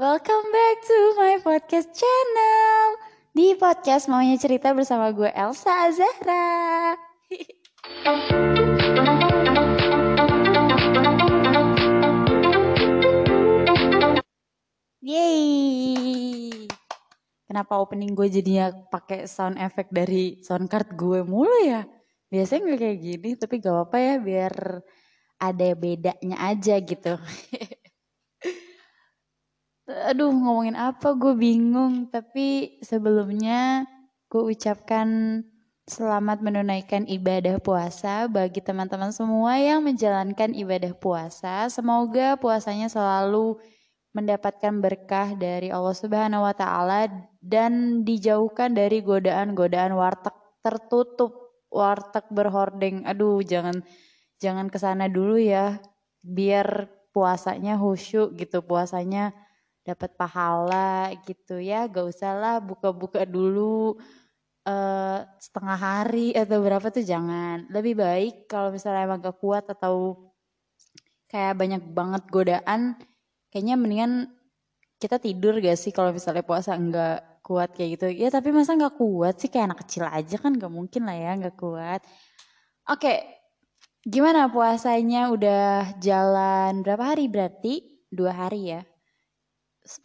Welcome back to my podcast channel. Di podcast maunya cerita bersama gue Elsa Zahra. Yeay. Kenapa opening gue jadinya pakai sound effect dari sound card gue mulu ya? Biasanya nggak kayak gini, tapi gak apa-apa ya biar ada bedanya aja gitu. Aduh ngomongin apa gue bingung. Tapi sebelumnya gue ucapkan selamat menunaikan ibadah puasa bagi teman-teman semua yang menjalankan ibadah puasa. Semoga puasanya selalu mendapatkan berkah dari Allah Subhanahu wa taala dan dijauhkan dari godaan-godaan warteg tertutup, warteg berhordeng. Aduh, jangan jangan ke sana dulu ya. Biar puasanya khusyuk gitu, puasanya dapat pahala gitu ya. Gak usah lah buka-buka dulu uh, setengah hari atau berapa tuh jangan. Lebih baik kalau misalnya emang gak kuat atau kayak banyak banget godaan kayaknya mendingan kita tidur gak sih kalau misalnya puasa nggak kuat kayak gitu. Ya tapi masa nggak kuat sih? Kayak anak kecil aja kan nggak mungkin lah ya nggak kuat. Oke gimana puasanya? Udah jalan berapa hari? Berarti dua hari ya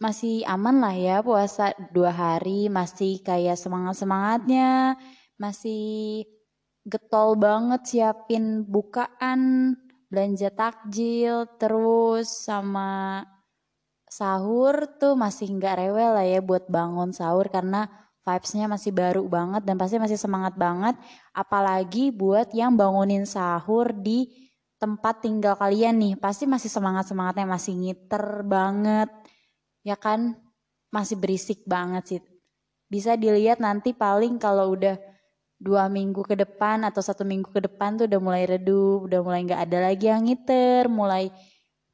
masih aman lah ya puasa dua hari masih kayak semangat semangatnya masih getol banget siapin bukaan belanja takjil terus sama sahur tuh masih nggak rewel lah ya buat bangun sahur karena vibesnya masih baru banget dan pasti masih semangat banget apalagi buat yang bangunin sahur di tempat tinggal kalian nih. Pasti masih semangat semangatnya masih ngiter banget ya kan masih berisik banget sih. Bisa dilihat nanti paling kalau udah dua minggu ke depan atau satu minggu ke depan tuh udah mulai redup, udah mulai nggak ada lagi yang ngiter, mulai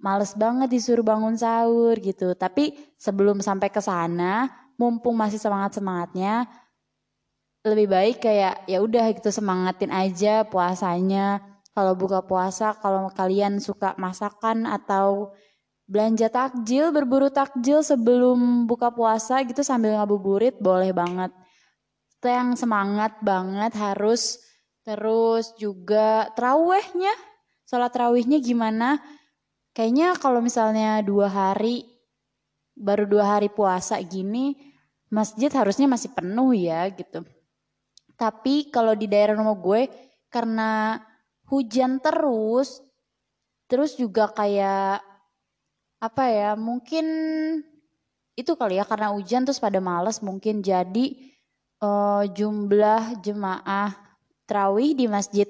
males banget disuruh bangun sahur gitu. Tapi sebelum sampai ke sana, mumpung masih semangat semangatnya, lebih baik kayak ya udah gitu semangatin aja puasanya. Kalau buka puasa, kalau kalian suka masakan atau belanja takjil, berburu takjil sebelum buka puasa gitu sambil ngabuburit boleh banget. Itu yang semangat banget harus terus juga terawihnya. Sholat terawihnya gimana? Kayaknya kalau misalnya dua hari, baru dua hari puasa gini, masjid harusnya masih penuh ya gitu. Tapi kalau di daerah rumah gue, karena hujan terus, terus juga kayak apa ya mungkin itu kali ya karena hujan terus pada males mungkin. Jadi uh, jumlah jemaah terawih di masjid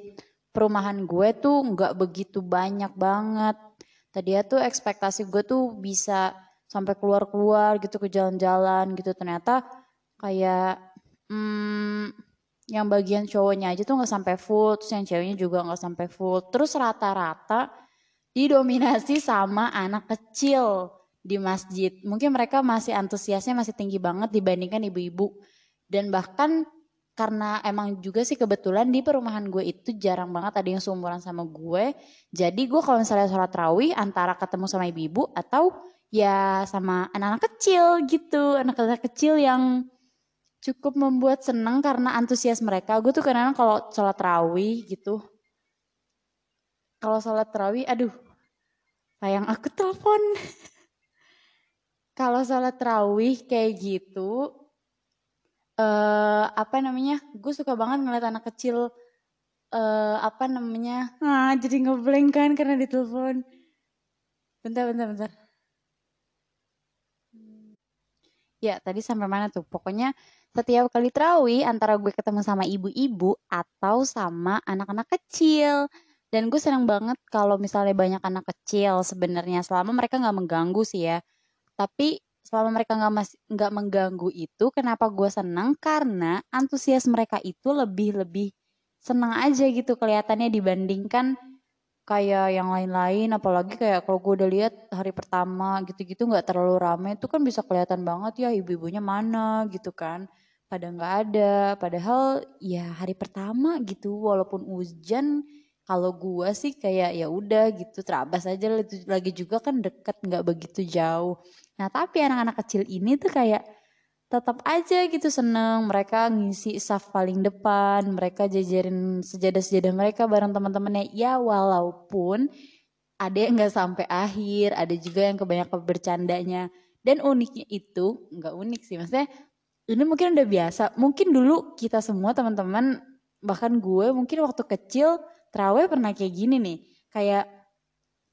perumahan gue tuh nggak begitu banyak banget. Tadi ya tuh ekspektasi gue tuh bisa sampai keluar-keluar gitu ke jalan-jalan gitu. Ternyata kayak hmm, yang bagian cowoknya aja tuh nggak sampai full terus yang ceweknya juga nggak sampai full. Terus rata-rata didominasi sama anak kecil di masjid. Mungkin mereka masih antusiasnya masih tinggi banget dibandingkan ibu-ibu. Dan bahkan karena emang juga sih kebetulan di perumahan gue itu jarang banget ada yang seumuran sama gue. Jadi gue kalau misalnya sholat rawih antara ketemu sama ibu-ibu atau ya sama anak-anak kecil gitu. Anak-anak kecil yang cukup membuat senang karena antusias mereka. Gue tuh kadang kalau sholat rawih gitu kalau sholat terawih, aduh, sayang aku telepon. kalau sholat terawih kayak gitu, uh, apa namanya? Gue suka banget ngeliat anak kecil, uh, apa namanya? Ah, jadi ngeblank kan karena ditelepon. Bentar, bentar, bentar. Ya, tadi sampai mana tuh? Pokoknya setiap kali terawih antara gue ketemu sama ibu-ibu atau sama anak-anak kecil. Dan gue senang banget kalau misalnya banyak anak kecil sebenarnya selama mereka nggak mengganggu sih ya. Tapi selama mereka nggak nggak mengganggu itu, kenapa gue senang? Karena antusias mereka itu lebih lebih senang aja gitu kelihatannya dibandingkan kayak yang lain-lain apalagi kayak kalau gue udah lihat hari pertama gitu-gitu nggak terlalu rame itu kan bisa kelihatan banget ya ibu-ibunya mana gitu kan pada nggak ada padahal ya hari pertama gitu walaupun hujan kalau gue sih kayak ya udah gitu terabas aja lagi juga kan deket nggak begitu jauh. Nah tapi anak-anak kecil ini tuh kayak tetap aja gitu seneng. Mereka ngisi saf paling depan mereka jajarin sejadah-sejadah mereka bareng teman-temannya. Ya walaupun ada yang nggak sampai akhir ada juga yang kebanyakan bercandanya. Dan uniknya itu nggak unik sih maksudnya ini mungkin udah biasa. Mungkin dulu kita semua teman-teman bahkan gue mungkin waktu kecil terawih pernah kayak gini nih. Kayak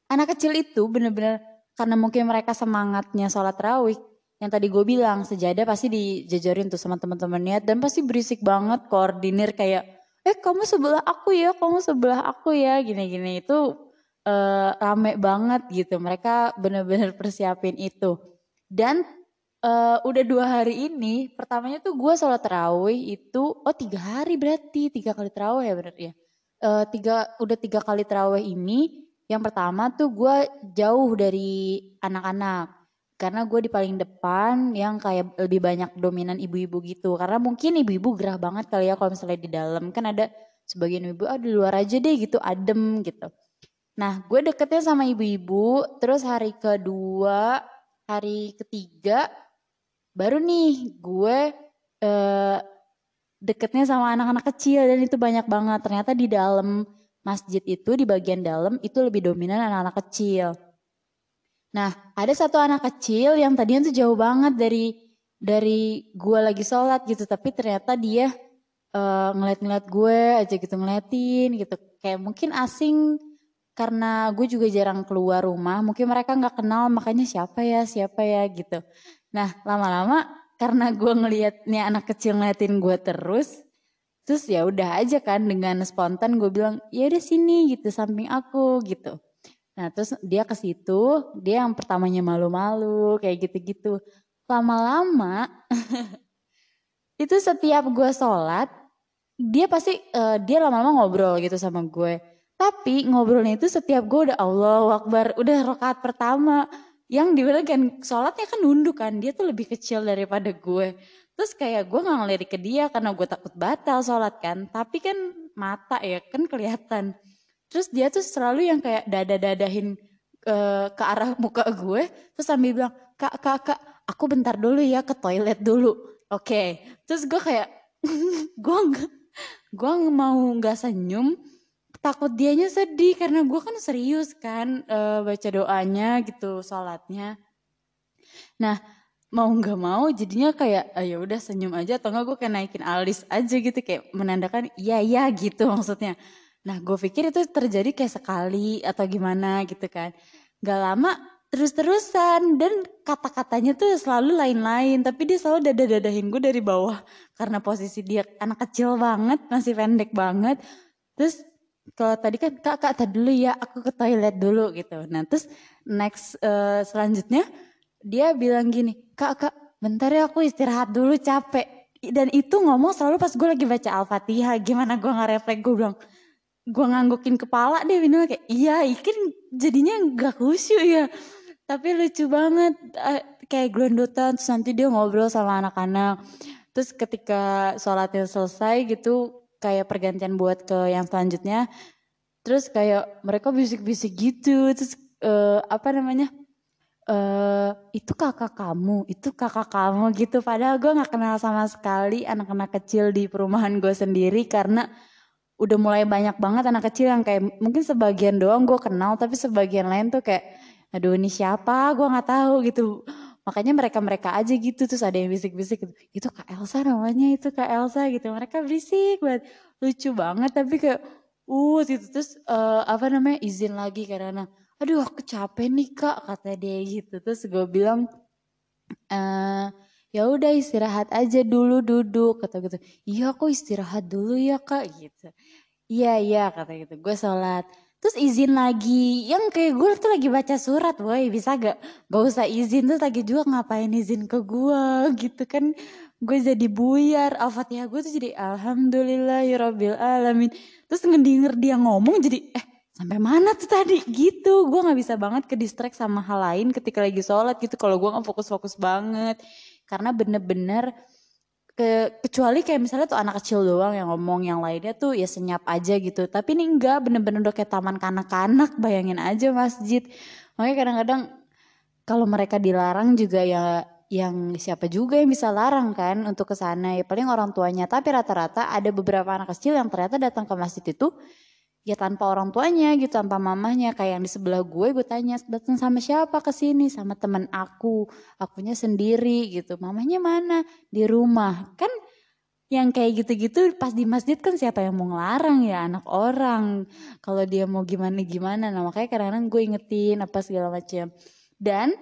anak kecil itu bener-bener karena mungkin mereka semangatnya sholat terawih. Yang tadi gue bilang sejadah pasti dijajarin tuh sama teman-temannya dan pasti berisik banget koordinir kayak eh kamu sebelah aku ya, kamu sebelah aku ya, gini-gini itu uh, rame banget gitu. Mereka bener-bener persiapin itu. Dan uh, udah dua hari ini, pertamanya tuh gue sholat terawih itu, oh tiga hari berarti, tiga kali terawih ya bener ya uh, tiga udah tiga kali terawih ini yang pertama tuh gue jauh dari anak-anak. Karena gue di paling depan yang kayak lebih banyak dominan ibu-ibu gitu. Karena mungkin ibu-ibu gerah banget kali ya kalau misalnya di dalam. Kan ada sebagian ibu ah di luar aja deh gitu adem gitu. Nah gue deketnya sama ibu-ibu. Terus hari kedua hari ketiga baru nih gue eh, deketnya sama anak-anak kecil dan itu banyak banget. Ternyata di dalam masjid itu di bagian dalam itu lebih dominan anak-anak kecil. Nah, ada satu anak kecil yang tadinya tuh jauh banget dari dari gue lagi sholat gitu, tapi ternyata dia uh, ngeliat-ngeliat gue aja gitu ngeliatin gitu, kayak mungkin asing karena gue juga jarang keluar rumah, mungkin mereka nggak kenal makanya siapa ya siapa ya gitu. Nah, lama-lama karena gue ngeliat nih anak kecil ngeliatin gue terus terus ya udah aja kan dengan spontan gue bilang ya udah sini gitu samping aku gitu. Nah terus dia ke situ dia yang pertamanya malu-malu kayak gitu-gitu. Lama-lama itu setiap gue sholat dia pasti uh, dia lama-lama ngobrol gitu sama gue. Tapi ngobrolnya itu setiap gue udah Allah Akbar udah rokaat pertama yang dibilang kan sholatnya kan nunduk kan dia tuh lebih kecil daripada gue. Terus kayak gue nggak ngelirik ke dia karena gue takut batal sholat kan. Tapi kan mata ya kan kelihatan. Terus dia tuh selalu yang kayak dada dadahin ke, ke arah muka gue. Terus sambil bilang kak kak kak aku bentar dulu ya ke toilet dulu. Oke. Okay. terus gue kayak gue gue mau nggak senyum takut dianya sedih karena gue kan serius kan uh, baca doanya gitu sholatnya. Nah mau nggak mau jadinya kayak ayo ah, ya udah senyum aja atau enggak gue kayak naikin alis aja gitu kayak menandakan iya iya gitu maksudnya. Nah gue pikir itu terjadi kayak sekali atau gimana gitu kan. Gak lama terus-terusan dan kata-katanya tuh selalu lain-lain tapi dia selalu dada-dadahin gue dari bawah karena posisi dia anak kecil banget masih pendek banget. Terus kalau tadi kan kak kak tadi dulu ya aku ke toilet dulu gitu. Nah terus next uh, selanjutnya dia bilang gini kak kak bentar ya aku istirahat dulu capek. Dan itu ngomong selalu pas gue lagi baca al-fatihah gimana gue nggak refleks gue bilang gue nganggukin kepala deh Vino kayak iya ikan jadinya gak khusyuk ya. Tapi lucu banget uh, kayak gelondotan terus nanti dia ngobrol sama anak-anak. Terus ketika sholatnya selesai gitu kayak pergantian buat ke yang selanjutnya. Terus kayak mereka bisik-bisik gitu terus uh, apa namanya uh, itu kakak kamu itu kakak kamu gitu. Padahal gue nggak kenal sama sekali anak-anak kecil di perumahan gue sendiri karena udah mulai banyak banget anak kecil yang kayak mungkin sebagian doang gue kenal tapi sebagian lain tuh kayak aduh ini siapa? Gue nggak tahu gitu makanya mereka mereka aja gitu terus ada yang bisik-bisik gitu. Itu kak Elsa namanya itu kak Elsa gitu. Mereka berisik banget. Lucu banget tapi kayak uh gitu. Terus uh, apa namanya izin lagi karena aduh aku capek nih kak kata dia gitu. Terus gue bilang uh, ya udah istirahat aja dulu duduk kata gitu. Iya aku istirahat dulu ya kak? gitu. Iya iya kata gitu. Gue sholat terus izin lagi. Yang kayak gue tuh lagi baca surat woi bisa gak? Gak usah izin. Tuh lagi juga ngapain izin ke gue gitu kan. Gue jadi buyar. Al-fatihah gue tuh jadi alhamdulillah ya rabbil alamin. Terus ngedenger dia ngomong jadi eh sampai mana tuh tadi? Gitu. Gue nggak bisa banget ke distract sama hal lain ketika lagi sholat gitu. Kalau gue nggak fokus-fokus banget. Karena bener-bener ke kecuali kayak misalnya tuh anak kecil doang yang ngomong yang lainnya tuh ya senyap aja gitu. Tapi ini enggak bener-bener udah kayak taman kanak-kanak bayangin aja masjid makanya kadang-kadang kalau mereka dilarang juga ya yang siapa juga yang bisa larang kan untuk ke sana. Ya paling orang tuanya. Tapi rata-rata ada beberapa anak kecil yang ternyata datang ke masjid itu ya tanpa orang tuanya gitu tanpa mamahnya. Kayak yang di sebelah gue gue tanya datang sama siapa ke sini? Sama temen aku. Akunya sendiri gitu. Mamahnya mana? Di rumah. Kan yang kayak gitu-gitu pas di masjid kan siapa yang mau ngelarang ya anak orang. Kalau dia mau gimana gimana nah makanya kadang-kadang gue ingetin apa segala macam dan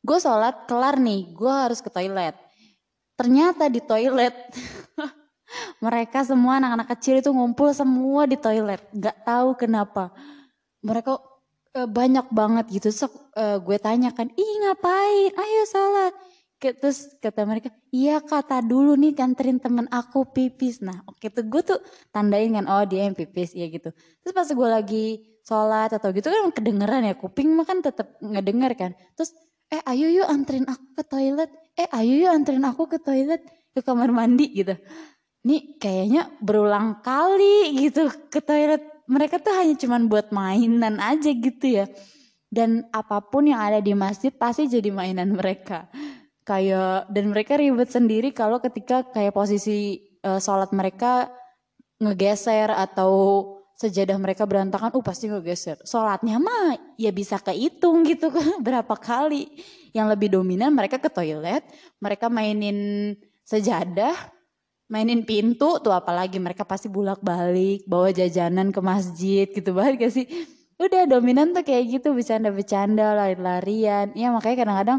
gue sholat kelar nih. Gue harus ke toilet. Ternyata di toilet mereka semua anak-anak kecil itu ngumpul semua di toilet. Nggak tahu kenapa. Mereka uh, banyak banget gitu. So uh, gue tanyakan ih ngapain? Ayo sholat. Terus kata mereka iya kata dulu nih kanterin temen aku pipis. Nah oke tuh gue tuh tandain kan oh dia yang pipis. Ya gitu. Terus pas gue lagi sholat atau gitu kan kedengeran ya kuping mah kan tetap ngedenger kan. Terus eh ayo yuk anterin aku ke toilet. Eh ayo yuk anterin aku ke toilet ke kamar mandi gitu ini kayaknya berulang kali gitu ke toilet. Mereka tuh hanya cuman buat mainan aja gitu ya. Dan apa pun yang ada di masjid pasti jadi mainan mereka. Kayak dan mereka ribet sendiri kalau ketika kayak posisi uh, sholat mereka ngegeser atau sejadah mereka berantakan, uh pasti ngegeser. Sholatnya mah ya bisa kehitung gitu kan berapa kali. Yang lebih dominan mereka ke toilet, mereka mainin sejadah, mainin pintu tuh apalagi mereka pasti bulak balik bawa jajanan ke masjid gitu. Banget gak sih udah dominan tuh kayak gitu bercanda-bercanda lari-larian. Ya makanya kadang-kadang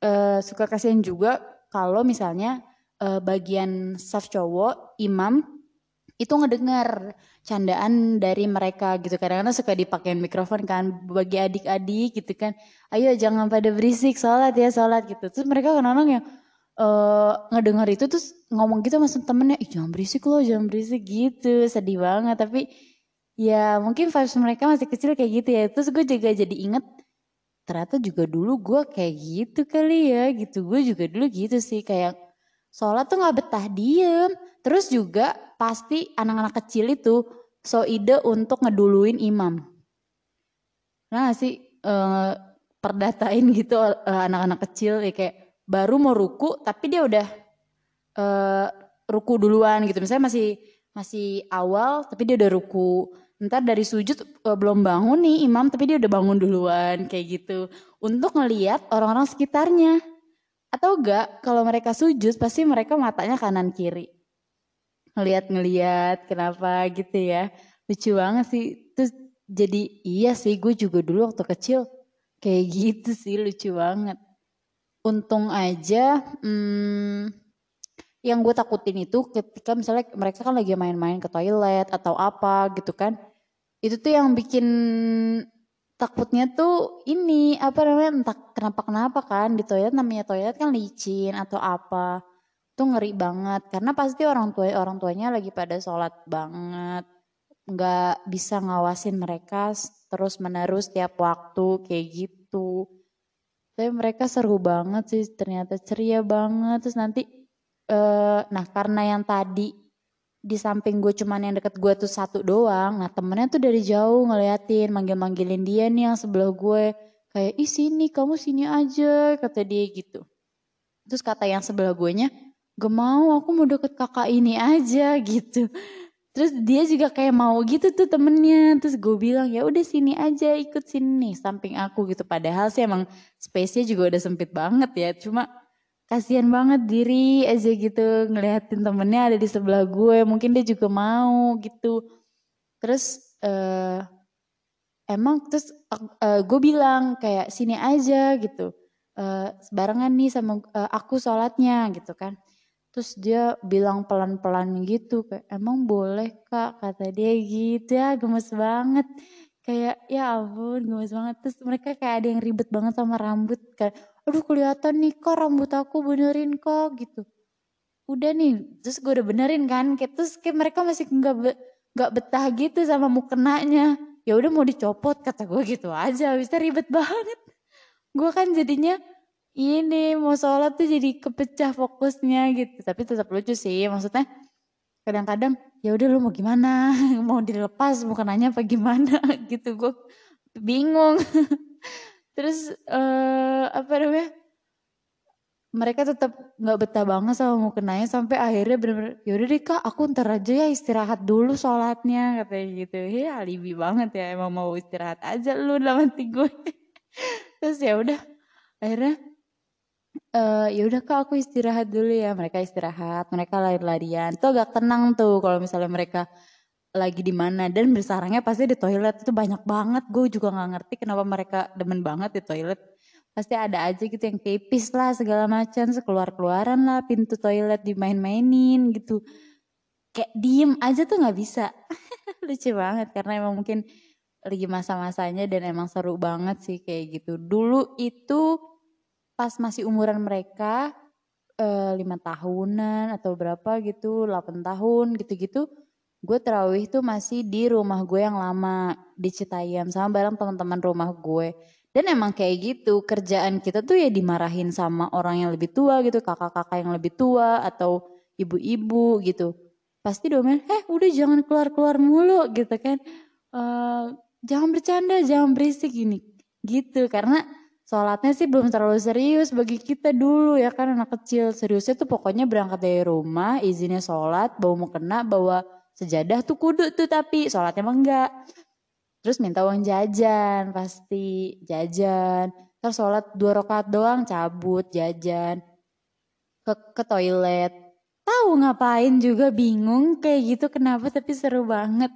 uh, suka kasihan juga kalau misalnya uh, bagian staff cowok imam itu ngedengar candaan dari mereka gitu. Kadang-kadang suka dipakein mikrofon kan bagi adik-adik gitu kan. Ayo jangan pada berisik sholat ya sholat gitu. Terus mereka kadang-kadang yang uh, ngedengar itu terus ngomong gitu sama temennya, ih jangan berisik loh, jangan berisik gitu, sedih banget. Tapi ya mungkin vibes mereka masih kecil kayak gitu ya. Terus gue juga jadi inget, ternyata juga dulu gue kayak gitu kali ya, gitu. Gue juga dulu gitu sih, kayak sholat tuh gak betah diem. Terus juga pasti anak-anak kecil itu so ide untuk ngeduluin imam. Nah sih, uh, perdatain gitu uh, anak-anak kecil ya kayak baru mau ruku tapi dia udah uh, ruku duluan gitu. Misalnya masih masih awal tapi dia udah ruku. Ntar dari sujud uh, belum bangun nih imam tapi dia udah bangun duluan kayak gitu. Untuk ngeliat orang-orang sekitarnya. Atau enggak kalau mereka sujud pasti mereka matanya kanan kiri. Ngeliat-ngeliat kenapa gitu ya. Lucu banget sih. Terus jadi iya sih gue juga dulu waktu kecil kayak gitu sih lucu banget untung aja hmm, yang gue takutin itu ketika misalnya mereka kan lagi main-main ke toilet atau apa gitu kan itu tuh yang bikin takutnya tuh ini apa namanya entah kenapa kenapa kan di toilet namanya toilet kan licin atau apa tuh ngeri banget. Karena pasti orang tua orang tuanya lagi pada sholat banget nggak bisa ngawasin mereka terus menerus tiap waktu kayak gitu tapi mereka seru banget sih ternyata ceria banget. Terus nanti uh, nah karena yang tadi di samping gue cuman yang deket gue tuh satu doang nah temennya tuh dari jauh ngeliatin manggil-manggilin dia nih yang sebelah gue. Kayak ih sini kamu sini aja kata dia gitu. Terus kata yang sebelah gue nya gak mau aku mau deket kakak ini aja gitu Terus dia juga kayak mau gitu tuh temennya. Terus gue bilang ya udah sini aja ikut sini samping aku gitu. Padahal sih emang space-nya juga udah sempit banget ya. Cuma kasihan banget diri aja gitu ngeliatin temennya ada di sebelah gue. Mungkin dia juga mau gitu. Terus uh, emang terus uh, gue bilang kayak sini aja gitu. Uh, sebarengan nih sama uh, aku sholatnya gitu kan Terus dia bilang pelan-pelan gitu kayak emang boleh kak kata dia gitu ya gemes banget. Kayak ya ampun gemes banget. Terus mereka kayak ada yang ribet banget sama rambut. Kayak aduh kelihatan nih kok rambut aku benerin kok gitu. Udah nih terus gue udah benerin kan. Kayak, terus kayak mereka masih nggak be, gak betah gitu sama mukenanya. Ya udah mau dicopot kata gue gitu aja. Habisnya ribet banget. Gue kan jadinya ini mau sholat tuh jadi kepecah fokusnya gitu. Tapi tetap lucu sih maksudnya kadang-kadang ya udah lu mau gimana? Mau dilepas bukan nanya apa gimana? Gitu gue bingung. Terus uh, apa namanya mereka tetap nggak betah banget sama mau kenanya sampai akhirnya bener-bener yaudah deh kak aku ntar aja ya istirahat dulu sholatnya katanya gitu. Ya alibi banget ya emang mau istirahat aja lu dalam hati gue. Terus ya udah akhirnya uh, ya udah kak aku istirahat dulu ya. Mereka istirahat mereka lari-larian. Tuh agak tenang tuh kalau misalnya mereka lagi di mana. Dan bersarangnya pasti di toilet. Itu banyak banget. Gue juga nggak ngerti kenapa mereka demen banget di toilet. Pasti ada aja gitu yang pipis lah segala macam. Sekeluar keluaran lah pintu toilet dimain-mainin gitu. Kayak diem aja tuh nggak bisa. Lucu banget karena emang mungkin lagi masa-masanya dan emang seru banget sih kayak gitu. Dulu itu pas masih umuran mereka eh, lima tahunan atau berapa gitu 8 tahun gitu-gitu gue terawih tuh masih di rumah gue yang lama di Citayam sama bareng teman-teman rumah gue dan emang kayak gitu, kerjaan kita tuh ya dimarahin sama orang yang lebih tua gitu, kakak-kakak yang lebih tua atau ibu-ibu gitu. Pasti domen, eh udah jangan keluar-keluar mulu gitu kan. Uh, jangan bercanda, jangan berisik gini. Gitu, karena sholatnya sih belum terlalu serius bagi kita dulu ya kan anak kecil. Seriusnya tuh pokoknya berangkat dari rumah, izinnya sholat, bawa mau kena, bawa sejadah tuh kudu tuh tapi sholatnya emang enggak. Terus minta uang jajan pasti jajan. Terus sholat dua rakaat doang cabut jajan ke ke toilet. Tahu ngapain juga bingung kayak gitu kenapa tapi seru banget.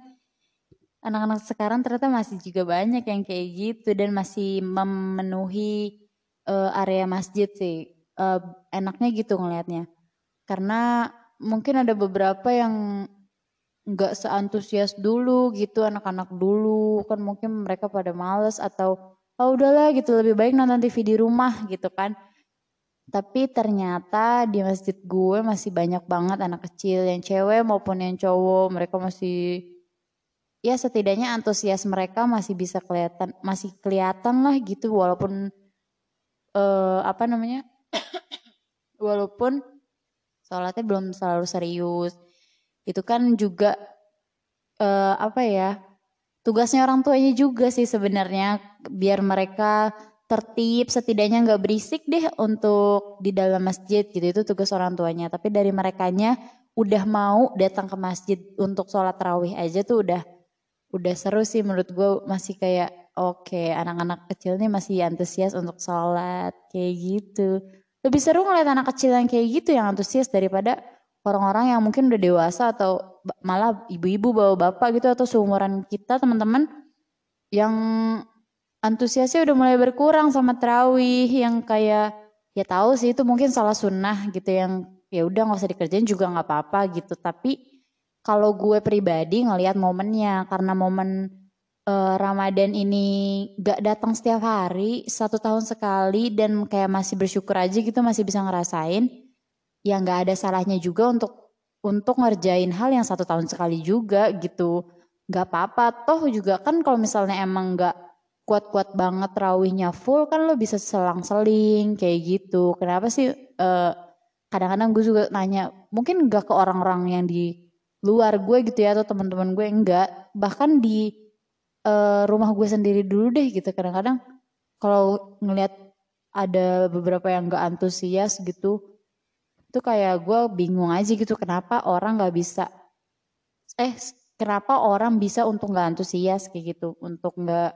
Anak-anak sekarang ternyata masih juga banyak yang kayak gitu dan masih memenuhi uh, area masjid sih. Uh, enaknya gitu ngelihatnya. Karena mungkin ada beberapa yang nggak seantusias dulu gitu anak-anak dulu kan mungkin mereka pada males atau oh udahlah gitu lebih baik nonton TV di rumah gitu kan tapi ternyata di masjid gue masih banyak banget anak kecil yang cewek maupun yang cowok mereka masih ya setidaknya antusias mereka masih bisa kelihatan masih kelihatan lah gitu walaupun uh, apa namanya walaupun sholatnya belum selalu serius. Itu kan juga uh, apa ya tugasnya orang tuanya juga sih sebenarnya biar mereka tertib setidaknya nggak berisik deh untuk di dalam masjid gitu itu tugas orang tuanya. Tapi dari merekanya udah mau datang ke masjid untuk sholat rawih aja tuh udah udah seru sih menurut gue masih kayak oke okay, anak-anak kecil nih masih antusias untuk sholat kayak gitu. Lebih seru ngeliat anak kecil yang kayak gitu yang antusias daripada orang-orang yang mungkin udah dewasa atau malah ibu-ibu bawa bapak gitu atau seumuran kita teman-teman yang antusiasnya udah mulai berkurang sama terawih yang kayak ya tahu sih itu mungkin salah sunnah gitu yang ya udah nggak usah dikerjain juga nggak apa-apa gitu. Tapi kalau gue pribadi ngelihat momennya karena momen uh, Ramadan ini gak datang setiap hari satu tahun sekali dan kayak masih bersyukur aja gitu masih bisa ngerasain ya nggak ada salahnya juga untuk untuk ngerjain hal yang satu tahun sekali juga gitu. Nggak apa-apa. Toh juga kan kalau misalnya emang nggak kuat-kuat banget rawihnya full kan lo bisa selang-seling kayak gitu. Kenapa sih kadang eh, kadang-kadang gue juga nanya mungkin nggak ke orang-orang yang di luar gue gitu ya atau teman-teman gue enggak. Bahkan di uh, rumah gue sendiri dulu deh gitu kadang-kadang kalau ngelihat ada beberapa yang nggak antusias gitu itu kayak gue bingung aja gitu kenapa orang nggak bisa eh kenapa orang bisa untuk nggak antusias kayak gitu untuk nggak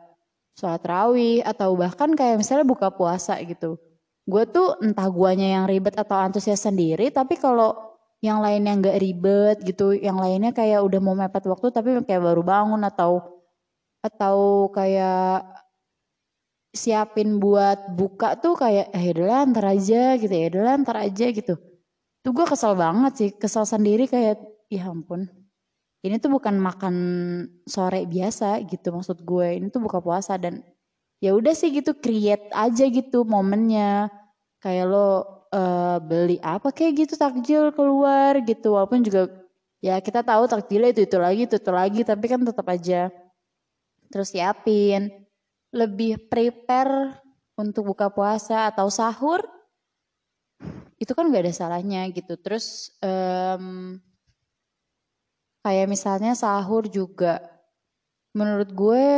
sholat rawih atau bahkan kayak misalnya buka puasa gitu. Gue tuh entah guanya yang ribet atau antusias sendiri tapi kalau yang lainnya nggak ribet gitu yang lainnya kayak udah mau mepet waktu tapi kayak baru bangun atau atau kayak siapin buat buka tuh kayak eh udah ntar aja gitu ya udah ntar aja gitu Tuh gue kesel banget sih, kesel sendiri kayak, ya ampun. Ini tuh bukan makan sore biasa gitu maksud gue. Ini tuh buka puasa dan ya udah sih gitu create aja gitu momennya. Kayak lo uh, beli apa kayak gitu takjil keluar gitu. Walaupun juga ya kita tahu takjilnya itu itu lagi itu itu lagi tapi kan tetap aja terus siapin lebih prepare untuk buka puasa atau sahur itu kan gak ada salahnya gitu terus um, kayak misalnya sahur juga menurut gue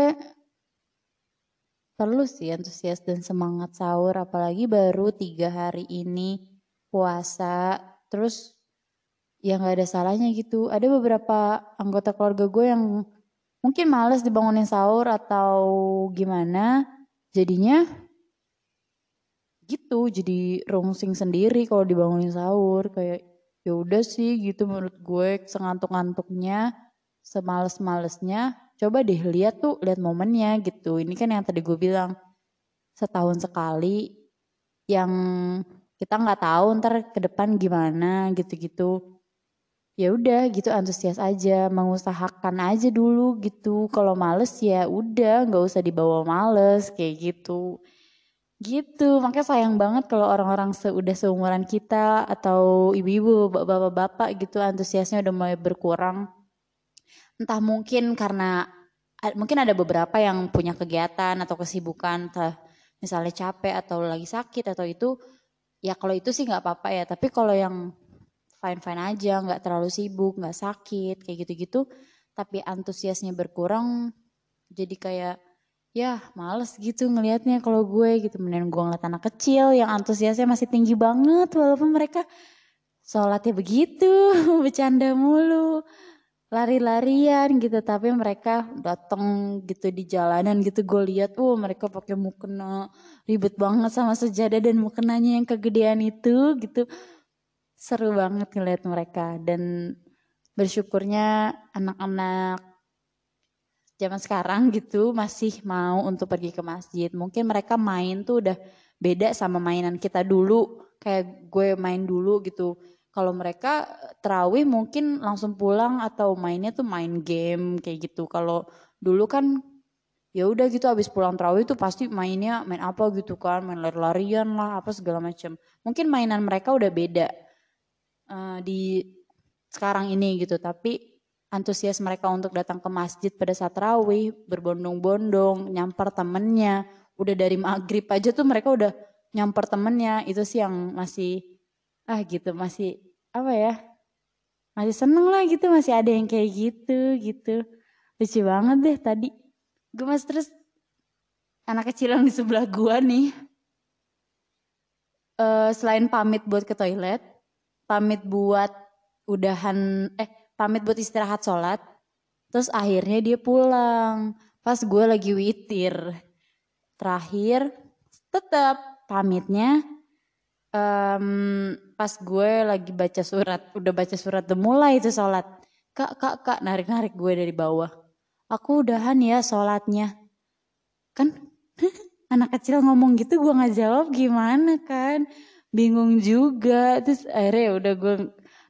perlu sih antusias dan semangat sahur apalagi baru tiga hari ini puasa. Terus ya nggak ada salahnya gitu. Ada beberapa anggota keluarga gue yang mungkin males dibangunin sahur atau gimana. Jadinya gitu jadi rungsing sendiri kalau dibangunin sahur. Kayak ya udah sih gitu menurut gue sengantuk-ngantuknya semales-malesnya coba deh lihat tuh lihat momennya gitu. Ini kan yang tadi gue bilang setahun sekali yang kita nggak tahu ntar ke depan gimana gitu-gitu. Ya udah gitu antusias aja mengusahakan aja dulu gitu. Kalau males ya udah nggak usah dibawa males kayak gitu. Gitu makanya sayang banget kalau orang-orang udah seumuran kita atau ibu-ibu bapak-bapak gitu antusiasnya udah mulai berkurang entah mungkin karena mungkin ada beberapa yang punya kegiatan atau kesibukan entah misalnya capek atau lagi sakit atau itu ya kalau itu sih nggak apa-apa ya. Tapi kalau yang fine fine aja nggak terlalu sibuk nggak sakit kayak gitu-gitu tapi antusiasnya berkurang jadi kayak ya males gitu ngelihatnya kalau gue gitu. Mending gue ngeliat anak kecil yang antusiasnya masih tinggi banget walaupun mereka sholatnya begitu bercanda mulu lari-larian gitu tapi mereka datang gitu di jalanan gitu gue lihat oh mereka pakai mukena ribet banget sama sejadah dan mukenanya yang kegedean itu gitu. Seru banget ngeliat mereka dan bersyukurnya anak-anak zaman sekarang gitu masih mau untuk pergi ke masjid. Mungkin mereka main tuh udah beda sama mainan kita dulu kayak gue main dulu gitu kalau mereka terawih mungkin langsung pulang atau mainnya tuh main game kayak gitu. Kalau dulu kan ya udah gitu abis pulang terawih tuh pasti mainnya main apa gitu kan, main lari-larian lah apa segala macam. Mungkin mainan mereka udah beda uh, di sekarang ini gitu, tapi antusias mereka untuk datang ke masjid pada saat terawih, berbondong-bondong, nyamper temennya, udah dari maghrib aja tuh mereka udah nyamper temennya, itu sih yang masih ah gitu. Masih apa ya masih seneng lah gitu. Masih ada yang kayak gitu gitu. Lucu banget deh tadi. Gue mas terus anak kecil yang di sebelah gue nih. Uh, selain pamit buat ke toilet pamit buat udahan eh pamit buat istirahat sholat terus akhirnya dia pulang. Pas gue lagi witir. Terakhir tetap pamitnya um, pas gue lagi baca surat, udah baca surat udah mulai itu sholat. Kak, kak, kak, narik-narik gue dari bawah. Aku udahan ya sholatnya. Kan anak kecil ngomong gitu gue nggak jawab gimana kan. Bingung juga. Terus akhirnya ya udah gue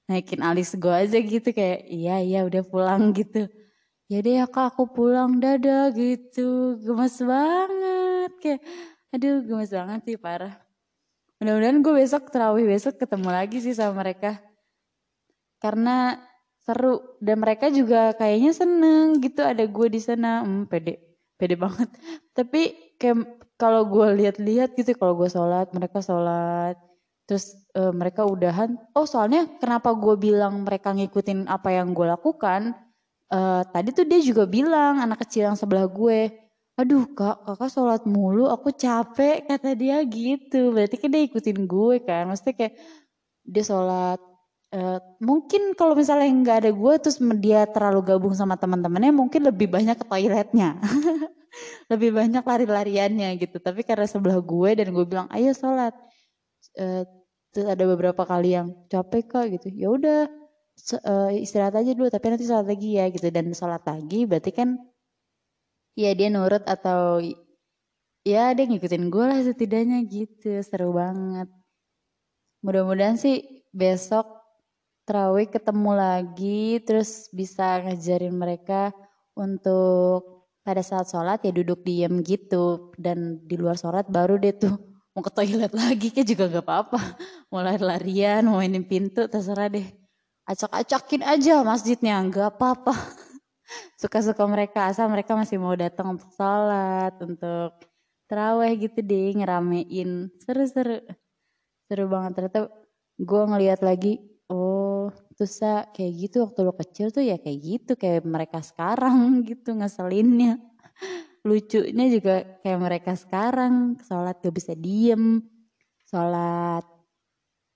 naikin alis gue aja gitu kayak iya iya udah pulang gitu. Ya deh ya kak aku pulang dadah gitu. Gemes banget kayak aduh gemes banget sih parah. Mudah-mudahan gue besok terawih besok ketemu lagi sih sama mereka. Karena seru dan mereka juga kayaknya seneng gitu ada gue di sana. Hmm, pede, pede banget. Tapi kayak kalau gue lihat-lihat gitu kalau gue sholat mereka sholat terus uh, mereka udahan oh soalnya kenapa gue bilang mereka ngikutin apa yang gue lakukan uh, tadi tuh dia juga bilang anak kecil yang sebelah gue aduh kak kakak sholat mulu aku capek kata dia gitu. Berarti kan dia ikutin gue kan. Maksudnya kayak dia sholat uh, mungkin kalau misalnya nggak ada gue terus dia terlalu gabung sama teman-temannya mungkin lebih banyak ke toiletnya. Lebih banyak lari-lariannya gitu. Tapi karena sebelah gue dan gue bilang ayo sholat. Uh, terus ada beberapa kali yang capek kak gitu. Ya udah uh, istirahat aja dulu tapi nanti sholat lagi ya gitu. Dan sholat lagi berarti kan ya dia nurut atau ya dia ngikutin gue lah setidaknya gitu seru banget. Mudah-mudahan sih besok terawih ketemu lagi terus bisa ngajarin mereka untuk pada saat sholat ya duduk diem gitu dan di luar sholat baru deh tuh mau ke toilet lagi kayak juga gak apa-apa. Mau lari-larian mau mainin pintu terserah deh. Acak-acakin aja masjidnya gak apa-apa suka-suka mereka asal mereka masih mau datang untuk sholat untuk teraweh gitu deh ngeramein. Seru-seru seru. Banget. Ternyata gue ngeliat lagi oh terus kayak gitu waktu lo kecil tuh ya kayak gitu kayak mereka sekarang gitu ngeselinnya. Lucunya juga kayak mereka sekarang sholat gak bisa diem sholat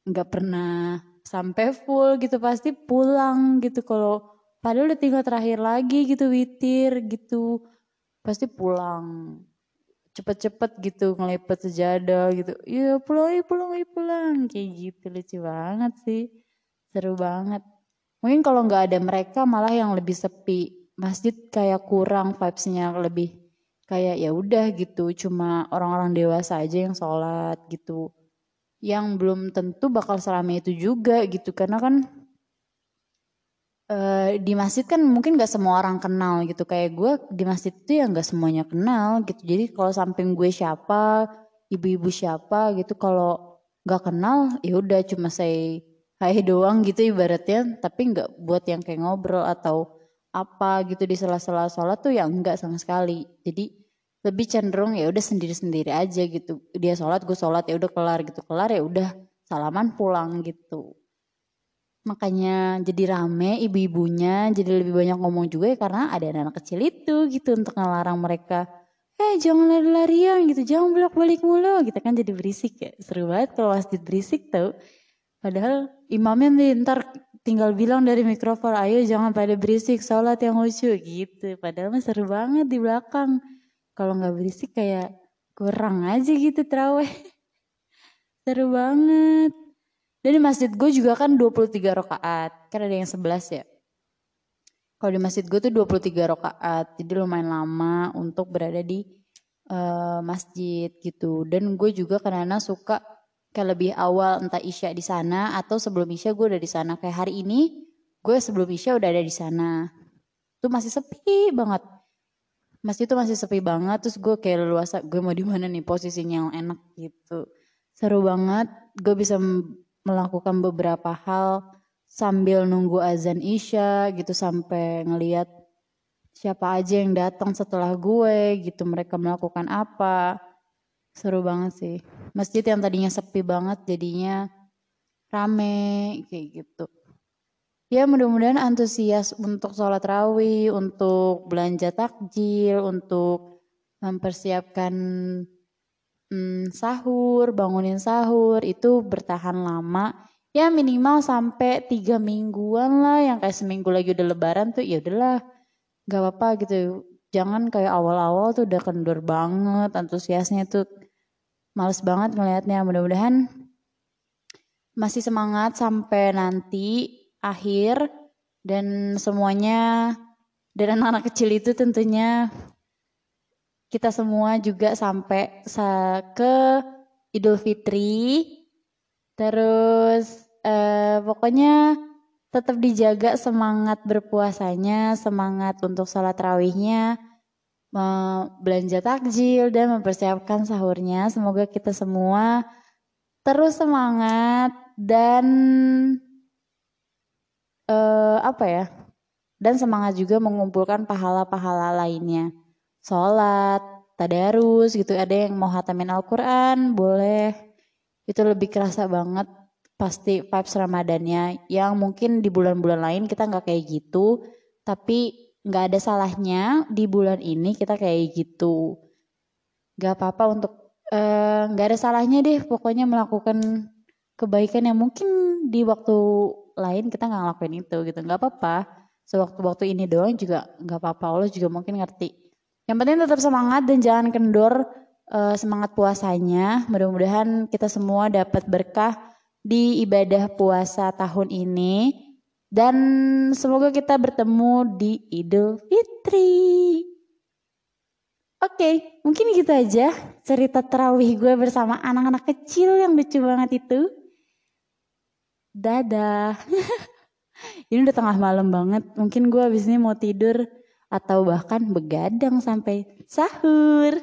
nggak pernah sampai full gitu pasti pulang gitu kalau padahal udah tinggal terakhir lagi gitu witir gitu. Pasti pulang. Cepet-cepet gitu ngelipet sejadah gitu. Iya pulang iya pulang iya pulang. Kayak gitu lucu banget sih. Seru banget. Mungkin kalau nggak ada mereka malah yang lebih sepi. Masjid kayak kurang vibesnya lebih kayak ya udah gitu. Cuma orang-orang dewasa aja yang sholat gitu. Yang belum tentu bakal selama itu juga gitu. Karena kan Uh, di masjid kan mungkin gak semua orang kenal gitu. Kayak gue di masjid itu ya gak semuanya kenal gitu. Jadi kalau samping gue siapa ibu-ibu siapa gitu kalau gak kenal ya udah cuma saya hai doang gitu ibaratnya. Tapi nggak buat yang kayak ngobrol atau apa gitu di sela-sela sholat tuh ya enggak sama sekali. Jadi lebih cenderung ya udah sendiri-sendiri aja gitu. Dia sholat gue sholat ya udah kelar gitu. Kelar ya udah salaman pulang gitu makanya jadi rame ibu-ibunya jadi lebih banyak ngomong juga ya karena ada anak-anak kecil itu gitu untuk ngelarang mereka eh jangan lari-larian gitu jangan bolak-balik mulu gitu kan jadi berisik ya. Seru banget kalau masjid berisik tau. Padahal imamnya nih ntar tinggal bilang dari mikrofon ayo jangan pada berisik sholat yang lucu gitu. Padahal mah seru banget di belakang. Kalau nggak berisik kayak kurang aja gitu teraweh seru banget dan di masjid gue juga kan 23 rakaat. Kan ada yang 11 ya. Kalau di masjid gue tuh 23 rakaat. Jadi lumayan lama untuk berada di uh, masjid gitu. Dan gue juga karena suka kayak lebih awal entah isya di sana atau sebelum isya gue udah di sana. Kayak hari ini gue sebelum isya udah ada di sana. Itu masih sepi banget. Masjid itu masih sepi banget. Terus gue kayak luasa gue mau di mana nih posisinya yang enak gitu. Seru banget. Gue bisa melakukan beberapa hal sambil nunggu azan isya gitu sampai ngeliat siapa aja yang datang setelah gue gitu mereka melakukan apa. Seru banget sih. Masjid yang tadinya sepi banget jadinya rame kayak gitu. Ya mudah-mudahan antusias untuk sholat rawih untuk belanja takjil untuk mempersiapkan hmm, sahur, bangunin sahur itu bertahan lama. Ya minimal sampai tiga mingguan lah yang kayak seminggu lagi udah lebaran tuh ya udahlah gak apa-apa gitu. Jangan kayak awal-awal tuh udah kendur banget, antusiasnya tuh males banget ngelihatnya. Mudah-mudahan masih semangat sampai nanti akhir dan semuanya dan anak-anak kecil itu tentunya kita semua juga sampai ke Idul Fitri. Terus eh, pokoknya tetap dijaga semangat berpuasanya, semangat untuk sholat rawihnya, belanja takjil dan mempersiapkan sahurnya. Semoga kita semua terus semangat dan eh, apa ya? Dan semangat juga mengumpulkan pahala-pahala lainnya sholat, tadarus gitu. Ada yang mau hatamin Al-Quran, boleh. Itu lebih kerasa banget pasti vibes Ramadannya. Yang mungkin di bulan-bulan lain kita nggak kayak gitu. Tapi nggak ada salahnya di bulan ini kita kayak gitu. Gak apa-apa untuk eh, nggak uh, ada salahnya deh pokoknya melakukan kebaikan yang mungkin di waktu lain kita nggak ngelakuin itu gitu nggak apa-apa sewaktu-waktu ini doang juga nggak apa-apa Allah juga mungkin ngerti yang penting tetap semangat dan jangan kendor uh, semangat puasanya. Mudah-mudahan kita semua dapat berkah di ibadah puasa tahun ini dan semoga kita bertemu di Idul Fitri. Oke, okay, mungkin gitu aja cerita terawih gue bersama anak-anak kecil yang lucu banget itu. Dadah. ini udah tengah malam banget. Mungkin gue abis ini mau tidur atau bahkan begadang sampai sahur.